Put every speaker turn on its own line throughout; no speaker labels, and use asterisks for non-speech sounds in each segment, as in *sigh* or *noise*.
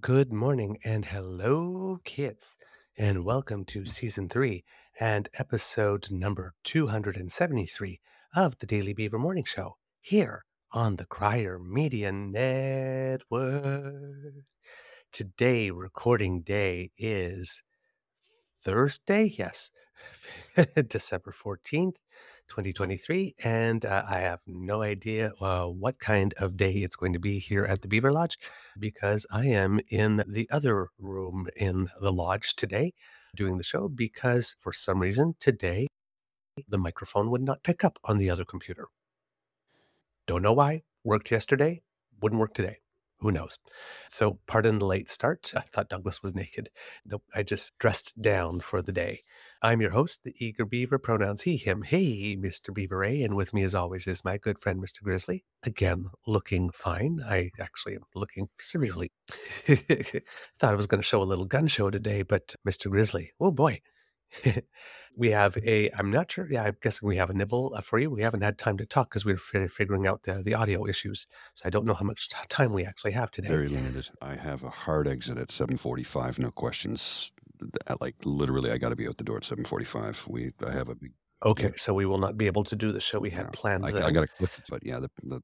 Good morning and hello, kids, and welcome to season three and episode number 273 of the Daily Beaver Morning Show here on the Crier Media Network. Today, recording day is Thursday, yes, *laughs* December 14th, 2023. And uh, I have no idea uh, what kind of day it's going to be here at the Beaver Lodge because I am in the other room in the lodge today doing the show because for some reason today the microphone would not pick up on the other computer. Don't know why. Worked yesterday, wouldn't work today. Who knows? So, pardon the late start. I thought Douglas was naked. Nope, I just dressed down for the day. I'm your host, the Eager Beaver, pronouns he, him. Hey, Mr. Beaver A. And with me, as always, is my good friend, Mr. Grizzly. Again, looking fine. I actually am looking severely. *laughs* thought I was going to show a little gun show today, but Mr. Grizzly, oh boy. *laughs* we have a, I'm not sure. Yeah, I'm guessing we have a nibble uh, for you. We haven't had time to talk because we're fi- figuring out the, the audio issues. So I don't know how much t- time we actually have today.
Very limited. I have a hard exit at 7:45. No questions. At like literally, I got to be out the door at 7:45. We, I have a big.
Okay, so we will not be able to do the show we had
Yeah,
planned.
I. I got a cliff, but yeah, the, the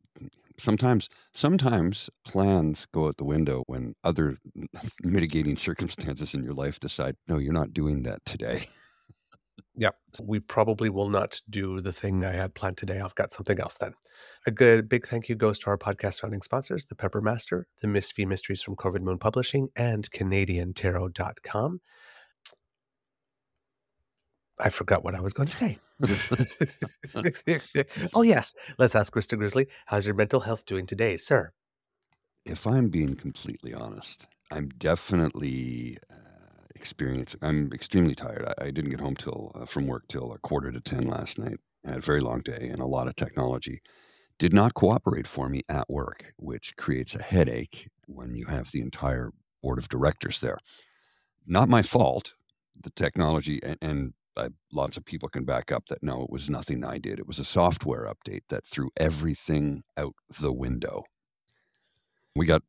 sometimes sometimes plans go out the window when other *laughs* mitigating circumstances in your life decide, no, you're not doing that today.
Yeah, we probably will not do the thing I had planned today. I've got something else then. A good big thank you goes to our podcast founding sponsors, the Pepper Master, the Miss V Mysteries from Corvid Moon Publishing, and CanadianTarot.com. I forgot what I was going to say. *laughs* oh, yes. Let's ask Mr. Grizzly, how's your mental health doing today, sir?
if I'm being completely honest, I'm definitely uh, experiencing. I'm extremely tired. I, I didn't get home till uh, from work till a quarter to ten last night. I had a very long day, and a lot of technology did not cooperate for me at work, which creates a headache when you have the entire board of directors there. Not my fault. The technology and, and I, lots of people can back up that no, it was nothing I did. It was a software update that threw everything out the window. We got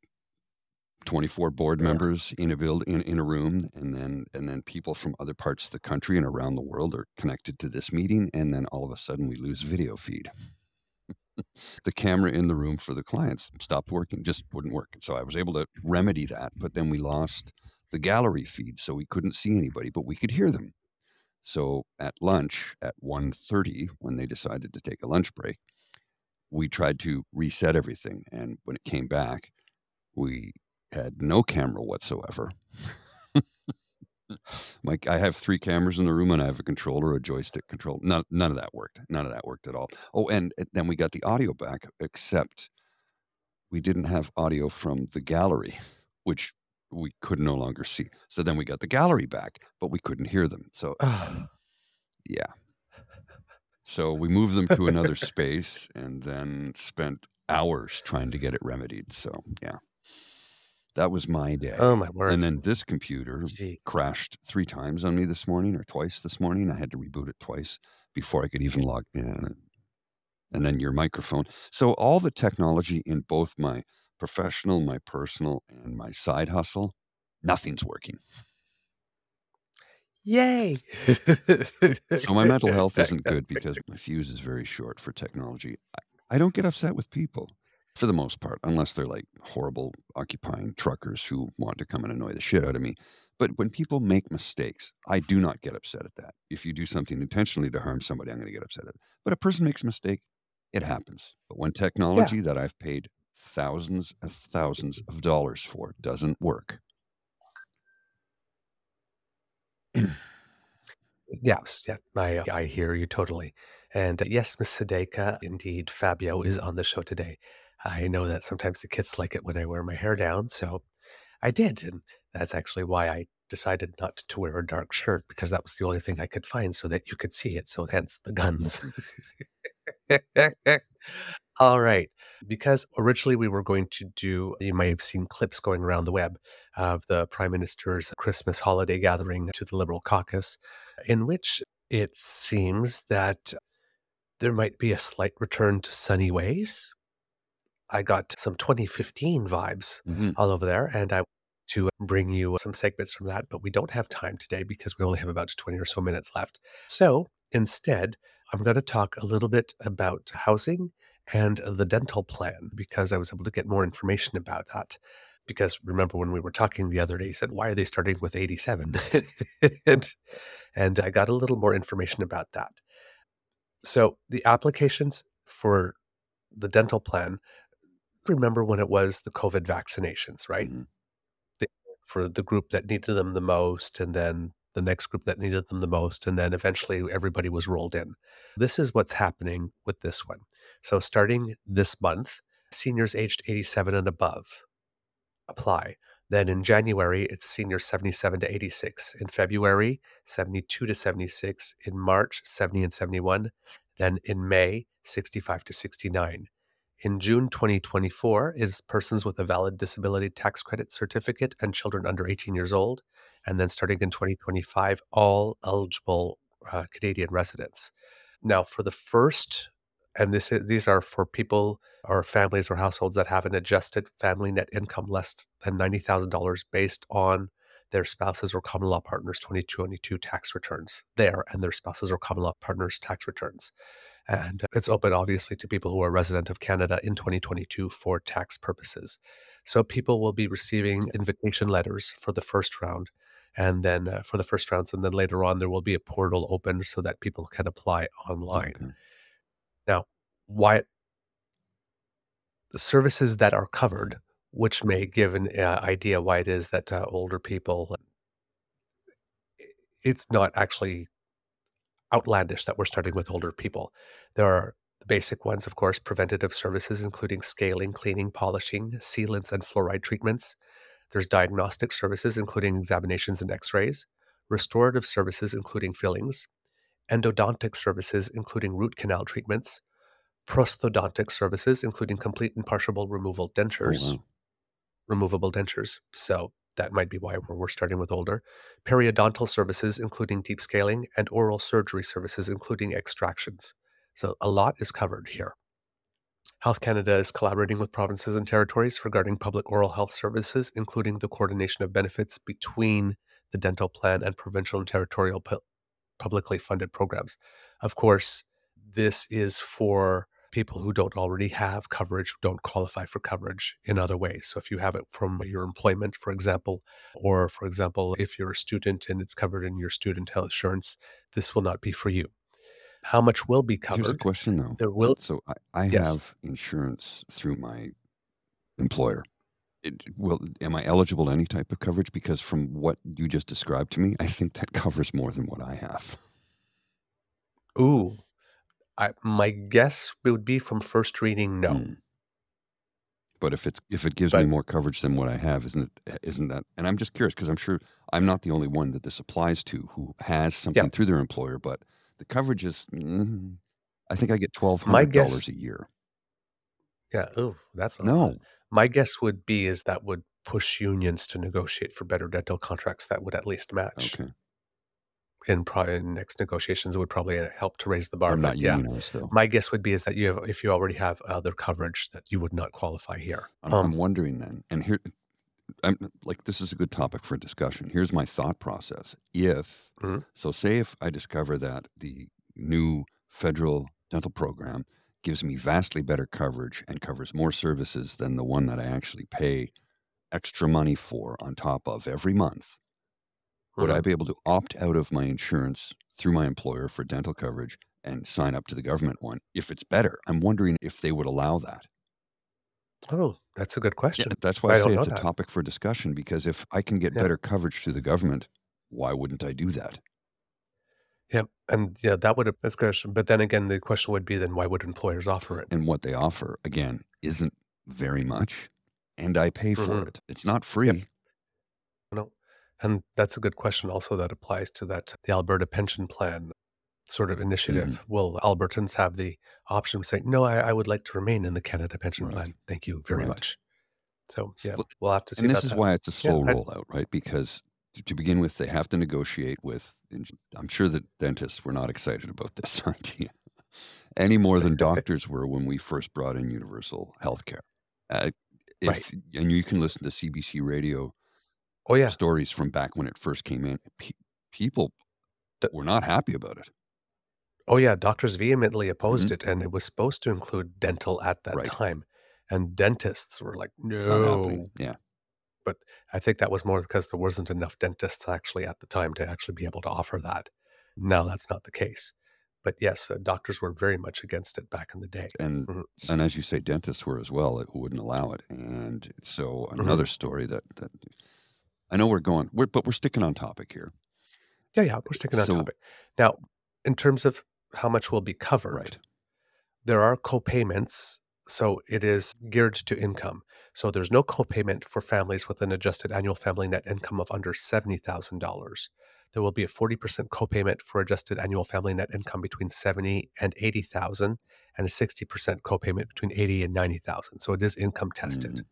24 board
Yes.
members in a build in, in a room and then and then people from other parts of the country and around the world are connected to this meeting and then all of a sudden we lose video feed *laughs* the camera in the room for the clients stopped working just wouldn't work so i was able to remedy that but then we lost the gallery feed so we couldn't see anybody but we could hear them so at lunch at 1.30 when they decided to take a lunch break we tried to reset everything and when it came back we had no camera whatsoever. *laughs* Mike, I have three cameras in the room and I have a controller, a joystick control. None, none of that worked. None of that worked at all. Oh, and then we got the audio back, except we didn't have audio from the gallery, which we could no longer see. So then we got the gallery back, but we couldn't hear them. So yeah. So we moved them to another *laughs* space and then spent hours trying to get it remedied. So yeah. That was my day.
oh, my word.
and then this computer
Gee.
crashed three times on me this morning or twice this morning. I had to reboot it twice before I could even log in. and then your microphone. So all the technology in both my professional, my personal, and my side hustle, nothing's working.
Yay!
So my mental *laughs* health isn't good because my fuse is very short for technology. I, I don't get upset with people for the most part, unless they're like horrible occupying truckers who want to come and annoy the shit out of me. But when people make mistakes, I do not get upset at that. If you do something intentionally to harm somebody, I'm going to get upset at it. But a person makes a mistake, it happens. But when technology that I've paid thousands and thousands of dollars for doesn't work, *clears throat*
Yes, yeah, I I hear you totally. And uh, yes, Miss Sadeka, indeed, Fabio is on the show today. I know that sometimes the kids like it when I wear my hair down, so I did, and that's actually why I decided not to wear a dark shirt because that was the only thing I could find so that you could see it. So hence the guns. *laughs* All right. Because originally we were going to do, you might have seen clips going around the web of the Prime Minister's Christmas holiday gathering to the Liberal caucus, in which it seems that there might be a slight return to sunny ways. I got some 2015 vibes
Mhm.
all over there, and I want to bring you some segments from that, but we don't have time today because we only have about 20 or so minutes left. So instead, I'm going to talk a little bit about housing and the dental plan because I was able to get more information about that. Because remember when we were talking the other day, you said, why are they starting with 87? *laughs* and, and I got a little more information about that. So the applications for the dental plan, remember when it was the COVID vaccinations, right?
Mhm.
They- For the group that needed them the most, and then the next group that needed them the most, and then eventually everybody was rolled in. This is what's happening with this one. So starting this month, seniors aged 87 and above apply. Then in January, it's seniors 77 to 86. In February, 72 to 76. In March, 70 and 71. Then in May, 65 to 69. In June 2024, it is persons with a valid disability tax credit certificate and children under 18 years old. And then starting in 2025, all eligible uh, Canadian residents. Now, for the first, and this is, these are for people or families or households that have an adjusted family net income less than $90,000 based on their spouses or common law partners 2022 tax returns there and their spouses or common law partners tax returns. And it's open, obviously, to people who are resident of Canada in 2022 for tax purposes. So people will be receiving invitation letters for the first round. And then uh, for the first rounds, and then later on, there will be a portal open so that people can apply online.
Okay.
Now, why the services that are covered, which may give an uh, idea why it is that uh, older people, it's not actually outlandish that we're starting with older people. There are the basic ones, of course, preventative services, including scaling, cleaning, polishing, sealants, and fluoride treatments. There's diagnostic services, including examinations and x rays, restorative services, including fillings, endodontic services, including root canal treatments, prosthodontic services, including complete and partial removal
Oh,
dentures,
wow.
removable dentures. So that might be why we're starting with older. Periodontal services, including deep scaling, and oral surgery services, including extractions. So a lot is covered here. Health Canada is collaborating with provinces and territories regarding public oral health services, including the coordination of benefits between the dental plan and provincial and territorial pu- publicly funded programs. Of course, this is for people who don't already have coverage, who don't qualify for coverage in other ways. So if you have it from your employment, for example, or for example, if you're a student and it's covered in your student health insurance, this will not be for you. How much will be covered.
Here's a question though.
There will
So I, I
Yes.
have insurance through my employer. It, well, am I eligible to any type of coverage? Because from what you just described to me, I think that covers more than what I have.
Ooh, I, my guess would be from first reading, no.
Hmm. But if it's if it gives me more coverage than what I have, isn't it? Isn't that? And I'm just curious because I'm sure I'm not the only one that this applies to who has something through their employer. But the coverage is, mm, I think I get twelve hundred dollars a year.
Yeah. Oh, that's
No.
My guess would be is that would push unions to negotiate for better dental contracts that would at least match.
okay.
in probably in next negotiations it would probably uh, help to raise the bar.
I'm not
yeah,
unionized though.
my guess would be is that you have if you already have other coverage that you would not qualify here.
I'm, I'm
Um,
wondering then, and here, I'm like, this is a good topic for discussion. Here's my thought process. If,
Mhm.
so say if I discover that the new federal dental program gives me vastly better coverage and covers more services than the one that I actually pay extra money for on top of every month, would I
mhm.
be able to opt out of my insurance through my employer for dental coverage and sign up to the government one if it's better? I'm wondering if they would allow that.
Oh, that's a good
Yeah,
question.
that's why I,
I
say
don't know
it's a
that.
topic for discussion because if I can get
Yeah.
better coverage through the government, why wouldn't I do that?
Yeah, and yeah, that would have that's question. But then again, the question would be then why would employers offer it?
And what they offer, again, isn't very much, and I pay for
Mhm.
it. It's not free.
No, and that's a good question also that applies to that the Alberta pension plan sort of initiative. Will Albertans have the option of saying, "No, I, I would like to remain in the Canada pension
Right.
plan. Thank you very
Right.
much." So yeah,
Well,
have to see
And this is
that.
why it's a slow
I-
rollout, right? Because to, to begin with, they have to negotiate with. I'm sure that dentists were not excited about this *laughs* idea any more than *laughs* doctors were when we first brought in universal health care. Uh, if,
Right.
And you can listen to CBC radio
Oh yeah,
stories from back when it first came in. Pe- people were not happy about it.
Oh yeah. Doctors vehemently opposed
Mhm.
it, and it was supposed to include dental at that
Right.
time, and dentists were like,
Not
"No."
happening. But
I think that was more because there wasn't enough dentists actually at the time to actually be able to offer that. Now that's not the case. But yes, uh, doctors were very much against it back in the day.
And
Mhm.
and as you say, dentists were as well who wouldn't allow it. And so another story that that I know we're going, we're, but we're sticking on topic here.
Yeah, yeah, we're sticking on
So-
topic. Now, in terms of how much will be covered,
Right.
there are co-payments, so it is geared to income. So there's no co-payment for families with an adjusted annual family net income of under $70,000. There will be a 40% co-payment for adjusted annual family net income between 70 and 80,000 and a 60% co-payment between 80 and 90,000. So it is income tested.
Mhm.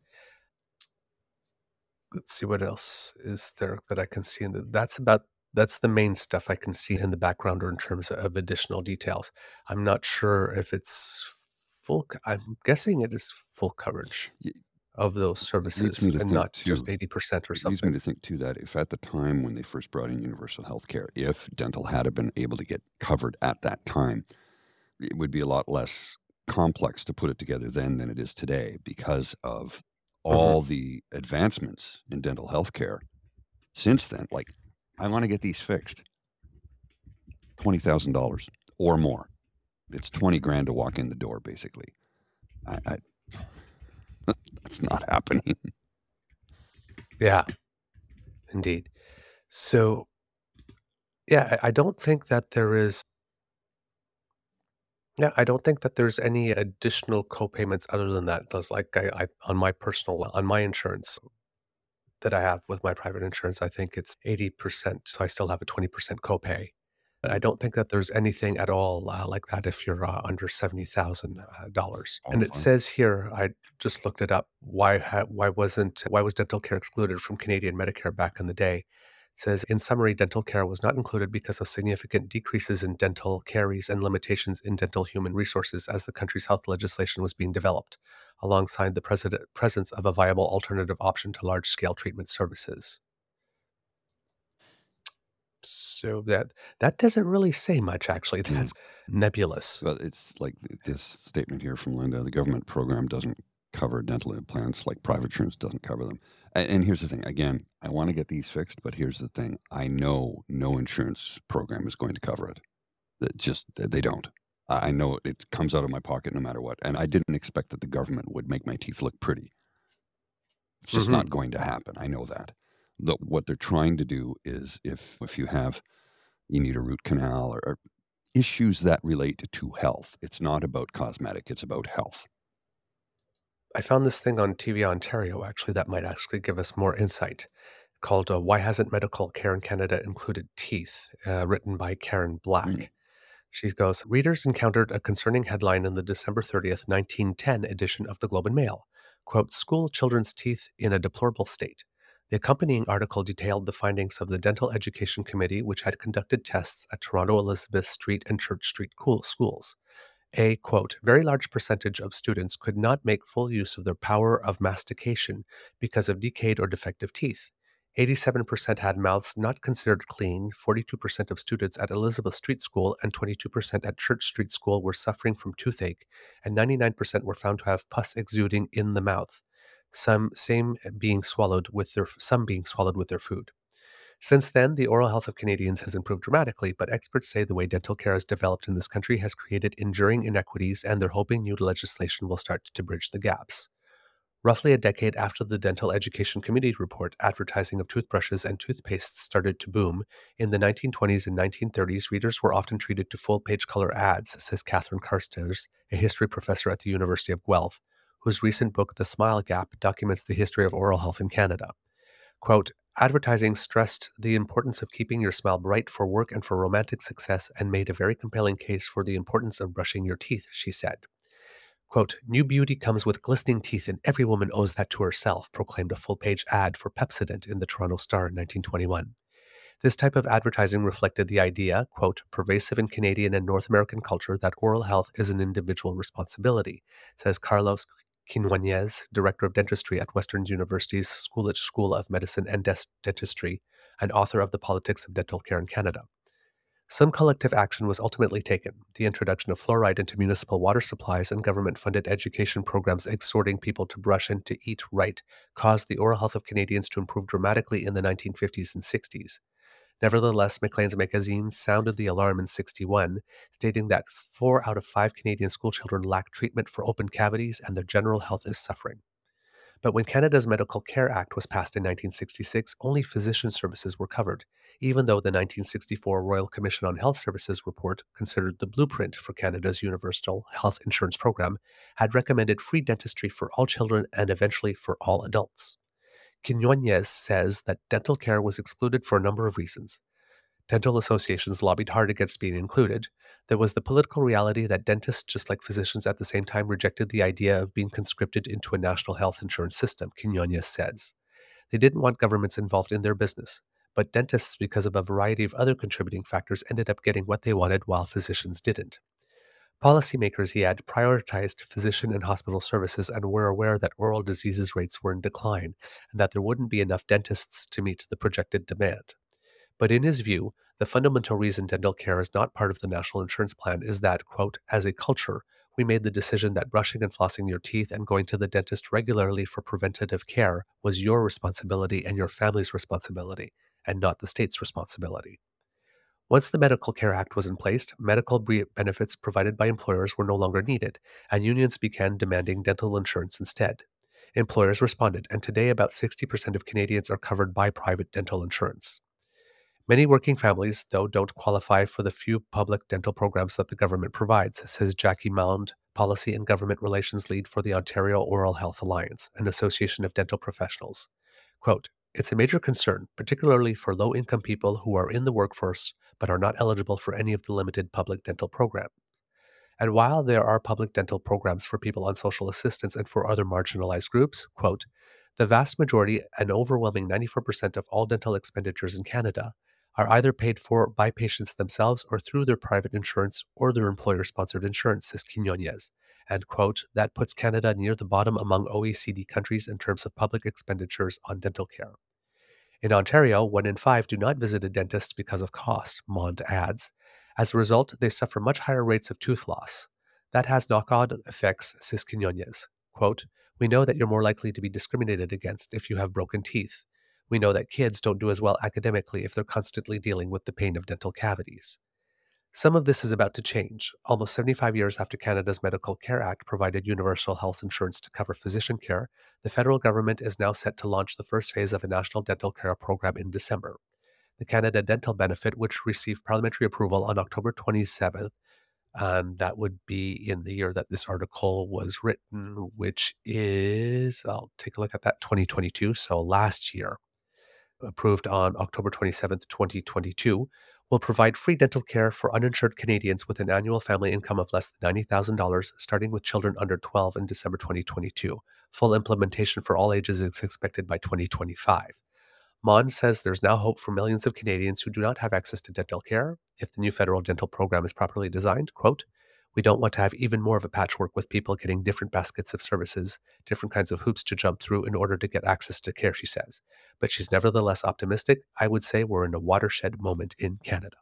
let's see what else is there that I can see And that's about that's the main stuff I can see in the background or in terms of additional details. I'm not sure if it's full I'm guessing it is full coverage of those services and not just 80% or
It leads
something.
me to think too that if at the time when they first brought in universal health care, if dental had been able to get covered at that time, it would be a lot less complex to put it together then than it is today because of
Mm-hmm.
all the advancements in dental health care since then. Like, I want to get these fixed. Twenty thousand dollars or more. It's twenty grand to walk in the door, basically. I, I *laughs* that's not happening.
Yeah, indeed. So, yeah, I I don't think that there is. Yeah, I don't think that there's any additional co-payments other than that. Does like I, I on my personal on my insurance that I have with my private insurance, I think it's eighty percent. So I still have a twenty percent copay. But I don't think that there's anything at all uh, like that if you're uh, under seventy thousand uh, dollars.
Oh,
And it
fine.
says here, I just looked it up. Why ha- why wasn't why was dental care excluded from Canadian Medicare back in the day? Says in summary, dental care was not included because of significant decreases in dental caries and limitations in dental human resources as the country's health legislation was being developed, alongside the president, presence of a viable alternative option to large scale treatment services. So that that doesn't really say much actually.
Hmm.
That's nebulous.
Well, it's like this statement here from Linda the government program doesn't cover dental implants like private insurance doesn't cover them. And, and here's the thing again, I want to get these fixed, but here's the thing I know no insurance program is going to cover it. That just, they don't. I know it comes out of my pocket no matter what. And I didn't expect that the government would make my teeth look pretty. It's just not mm-hmm. going to happen. I know that. The, what they're trying to do is if if you have you need a root canal or, or issues that relate to health. It's not about cosmetic, it's about health.
I found this thing on TV Ontario actually that might actually give us more insight called uh, Why Hasn't Medical Care in Canada Included Teeth, uh, written by Karen Black.
Mm.
She goes, Readers encountered a concerning headline in the December 30th, 1910 edition of the Globe and Mail. Quote, School children's teeth in a deplorable state. The accompanying article detailed the findings of the Dental Education Committee, which had conducted tests at Toronto Elizabeth Street and Church Street schools. A quote, very large percentage of students could not make full use of their power of mastication because of decayed or defective teeth. 87% had mouths not considered clean, 42% of students at Elizabeth Street School and 22% at Church Street School were suffering from toothache, and 99% were found to have pus exuding in the mouth, some same eh, being swallowed with their some being swallowed with their food. Since then, the oral health of Canadians has improved dramatically, but experts say the way dental care has developed in this country has created enduring inequities, and they're hoping new legislation will start to bridge the gaps. Roughly a decade after the Dental Education Committee report, advertising of toothbrushes and toothpastes started to boom. In the 1920s and 1930s, readers were often treated to full page color ads, says Catherine Carstairs, a history professor at the University of Guelph, whose recent book, The Smile Gap, documents the history of oral health in Canada. Quote, Advertising stressed the importance of keeping your smile bright for work and for romantic success and made a very compelling case for the importance of brushing your teeth, she said. Quote, New beauty comes with glistening teeth, and every woman owes that to herself, proclaimed a full page ad for Pepsodent in the Toronto Star in 1921. This type of advertising reflected the idea, quote, pervasive in Canadian and North American culture that oral health is an individual responsibility, says Carlos Quiñonez, director of dentistry at Western University's Schulich School of Medicine and Dentistry, and author of The Politics of Dental Care in Canada. Some collective action was ultimately taken. The introduction of fluoride into municipal water supplies and government funded education programs exhorting people to brush and to eat right caused the oral health of Canadians to improve dramatically in the 1950s and 60s. Nevertheless, Maclean's magazine sounded the alarm in 61, stating that four out of five Canadian schoolchildren lack treatment for open cavities and their general health is suffering. But when Canada's Medical Care Act was passed in 1966, only physician services were covered, even though the 1964 Royal Commission on Health Services report, considered the blueprint for Canada's universal health insurance program, had recommended free dentistry for all children and eventually for all adults. Quiñonez says that dental care was excluded for a number of reasons. Dental associations lobbied hard against being included. There was the political reality that dentists, just like physicians at the same time, rejected the idea of being conscripted into a national health insurance system, Quiñonez says. They didn't want governments involved in their business, but dentists, because of a variety of other contributing factors, ended up getting what they wanted while physicians didn't. Policymakers, he had prioritized physician and hospital services and were aware that oral diseases rates were in decline and that there wouldn't be enough dentists to meet the projected demand. But in his view, the fundamental reason dental care is not part of the national insurance plan is that, quote, as a culture, we made the decision that brushing and flossing your teeth and going to the dentist regularly for preventative care was your responsibility and your family's responsibility, and not the state's responsibility. Once the Medical Care Act was in place, medical benefits provided by employers were no longer needed, and unions began demanding dental insurance instead. Employers responded, and today about 60% of Canadians are covered by private dental insurance. Many working families, though, don't qualify for the few public dental programs that the government provides, says Jacquie Maund, Policy and Government Relations Lead for the Ontario Oral Health Alliance, an association of dental professionals. Quote, it's a major concern, particularly for low income people who are in the workforce but are not eligible for any of the limited public dental programs. And while there are public dental programs for people on social assistance and for other marginalized groups, quote, the vast majority, an overwhelming 94% of all dental expenditures in Canada, are either paid for by patients themselves or through their private insurance or their employer sponsored insurance, says Quiñonez. And, quote, that puts Canada near the bottom among OECD countries in terms of public expenditures on dental care. In Ontario, one in five do not visit a dentist because of cost, Maund adds. As a result, they suffer much higher rates of tooth loss. That has knock on effects, says Quiñonez. Quote, we know that you're more likely to be discriminated against if you have broken teeth. We know that kids don't do as well academically if they're constantly dealing with the pain of dental cavities. Some of this is about to change. Almost 75 years after Canada's Medical Care Act provided universal health insurance to cover physician care, the federal government is now set to launch the first phase of a national dental care program in December. The Canada Dental Benefit, which received parliamentary approval on October 27th, and that would be in the year that this article was written, which is, I'll take a look at that, 2022, so last year approved on October 27, 2022, will provide free dental care for uninsured Canadians with an annual family income of less than $90,000, starting with children under 12 in December 2022. Full implementation for all ages is expected by 2025. Maund says there's now hope for millions of Canadians who do not have access to dental care if the new federal dental program is properly designed. Quote, we don't want to have even more of a patchwork with people getting different baskets of services, different kinds of hoops to jump through in order to get access to care, she says. But she's nevertheless optimistic. I would say we're in a watershed moment in Canada.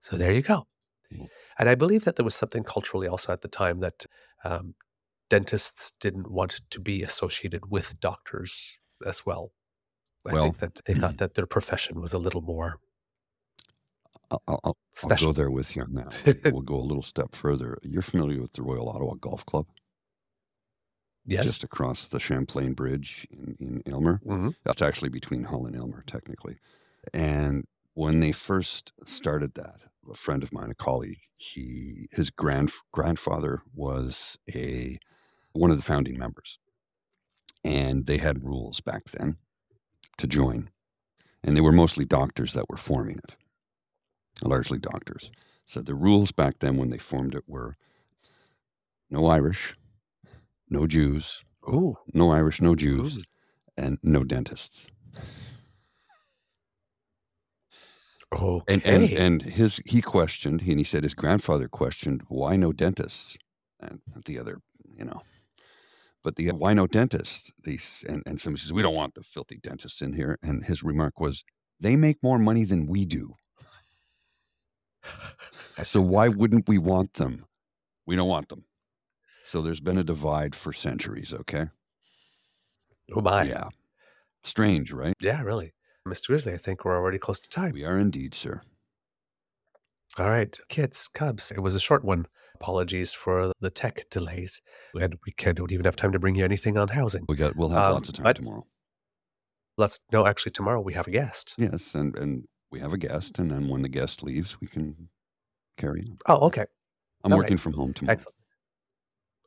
So there you go. And I believe that there was something culturally also at the time that um, dentists didn't want to be associated with doctors as well. I
Well,
think that they thought *clears throat* that their profession was a little more
I'll, I'll, I'll go there with you on that. *laughs* we'll go a little step further. You're familiar with the Royal Ottawa Golf Club,
yes.
just across the Champlain Bridge in, in Aylmer.
Mhm.
That's actually between Hull and Aylmer, technically. And when they first started that, a friend of mine, a colleague, he his grand grandfather was a one of the founding members, and they had rules back then to join, and they were mostly doctors that were forming it, largely doctors. So the rules back then when they formed it were no Irish, no Jews,
Ooh.
no Irish, no Jews,
Ooh.
and no dentists.
Okay.
And, and and his he questioned and he said his grandfather questioned why no dentists and the other you know but the why no dentists these and, and somebody says we don't want the filthy dentists in here and his remark was they make more money than we do so why wouldn't we want them we don't want them so there's been a divide for centuries okay
oh my.
yeah strange right
Yeah, really. Mr. Grizzly, I think we're already close to time.
we are indeed sir
All right, kids, Cubs. It was a short one. Apologies for the tech delays. And we can't, don't even have time to bring you anything on housing.
we got we'll have
Um,
lots of time tomorrow
Let's no, actually, tomorrow we have a guest.
Yes, and and we have a guest, and then when the guest leaves, we can carry on.
Oh, okay.
I'm
All
working
right.
from home tomorrow.
Excellent.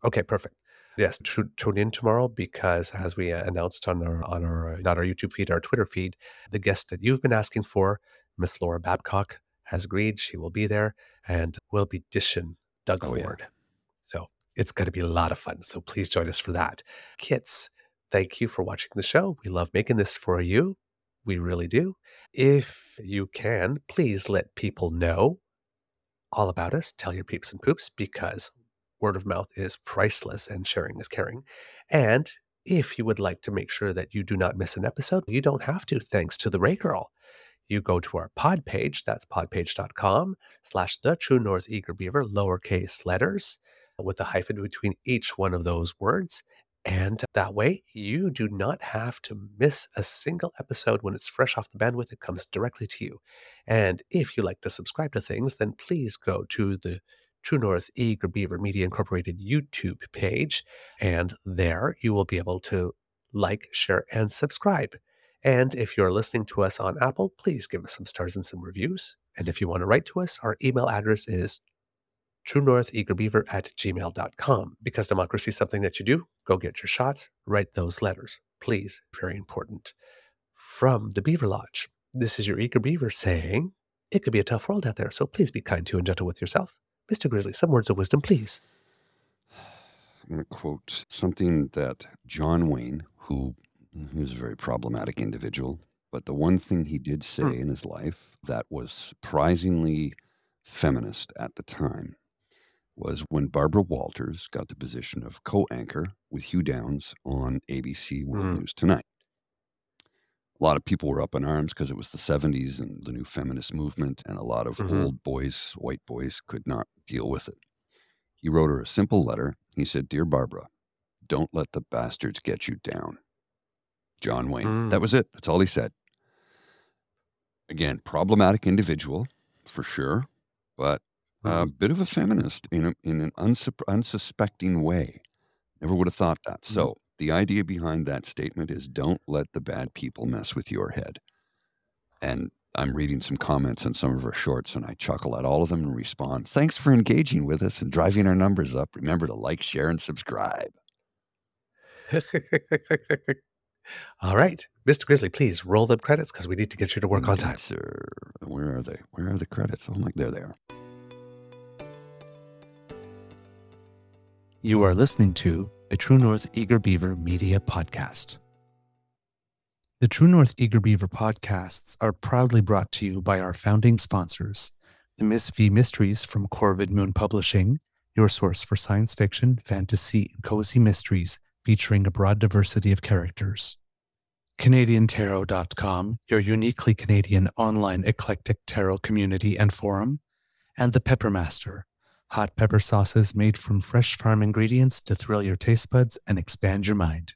Okay, perfect. Yes, tu- tune in tomorrow because, as we uh, announced on our on our uh, not our YouTube feed, our Twitter feed, the guest that you've been asking for, Miss Laura Babcock, has agreed. She will be there, and we'll be dishing Doug
Oh, yeah.
So it's going to be a lot of fun. So please join us for that. Kits, thank you for watching the show. We love making this for you. We really do. If you can, please let people know all about us. Tell your peeps and poops because word of mouth is priceless and sharing is caring. And if you would like to make sure that you do not miss an episode, you don't have to, thanks to the Ray Girl. You go to our pod page, that's podpage.com slash the true north eager beaver, lowercase letters, with a hyphen between each one of those words. And that way, you do not have to miss a single episode when it's fresh off the bandwidth. It comes directly to you. And if you like to subscribe to things, then please go to the True North Eager Beaver Media Incorporated YouTube page. And there you will be able to like, share, and subscribe. And if you're listening to us on Apple, please give us some stars and some reviews. And if you want to write to us, our email address is truenortheagerbeaver at gmail.com. Because democracy is something that you do, go get your shots, write those letters. Please, very important. From the Beaver Lodge, this is your Eager Beaver saying, it could be a tough world out there, so please be kind to and gentle with yourself. Mr. Grizzly, some words of wisdom, please.
I'm going to quote something that John Wayne, who he was a very problematic individual, but the one thing he did say
Hmm.
in his life that was surprisingly feminist at the time was when Barbara Walters got the position of co-anchor with Hugh Downs on ABC World
Hmm.
News Tonight. A lot of people were up in arms because it was the 70s and the new feminist movement, and a lot of
Mhm.
old boys, white boys, could not deal with it. He wrote her a simple letter. He said, Dear Barbara, don't let the bastards get you down. John Wayne. That
Mm.
was it. That's all he said. Again, problematic individual for sure, but a mm-hmm. bit of a feminist in, a, in an unsuspecting way. Never would have thought that. Mm-hmm. So, the idea behind that statement is don't let the bad people mess with your head. And I'm reading some comments on some of our shorts, and I chuckle at all of them and respond, Thanks for engaging with us and driving our numbers up. Remember to like, share, and subscribe. *laughs*
All right. Mr. Grizzly, please roll the credits because we need to get you to work on time.
Sir. Where are they? Where are the credits? Oh, my, there they are.
You are listening to a True North Eager Beaver media podcast. The True North Eager Beaver podcasts are proudly brought to you by our founding sponsors, the Miss V Mysteries from Corvid Moon Publishing, your source for science fiction, fantasy, and cozy mysteries featuring a broad diversity of characters. CanadianTarot.com, your uniquely Canadian online eclectic tarot community and forum, and The Peppermaster, hot pepper sauces made from fresh farm ingredients to thrill your taste buds and expand your mind.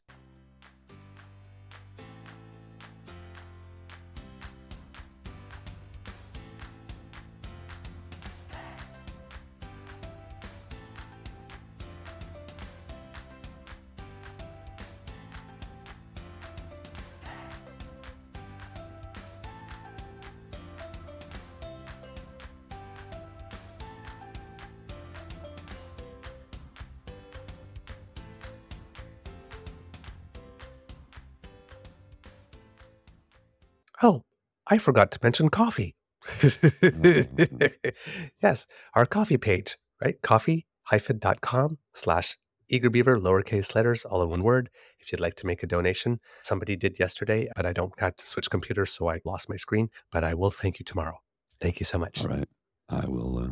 I forgot to mention coffee. *laughs* yes, our coffee page, right? Ko-fi-com slash eagerbeaver, lowercase letters, all in one word. If you'd like to make a donation, somebody did yesterday, but I don't have to switch computers, so I lost my screen. But I will thank you tomorrow. Thank you so much.
All right. I will. Uh,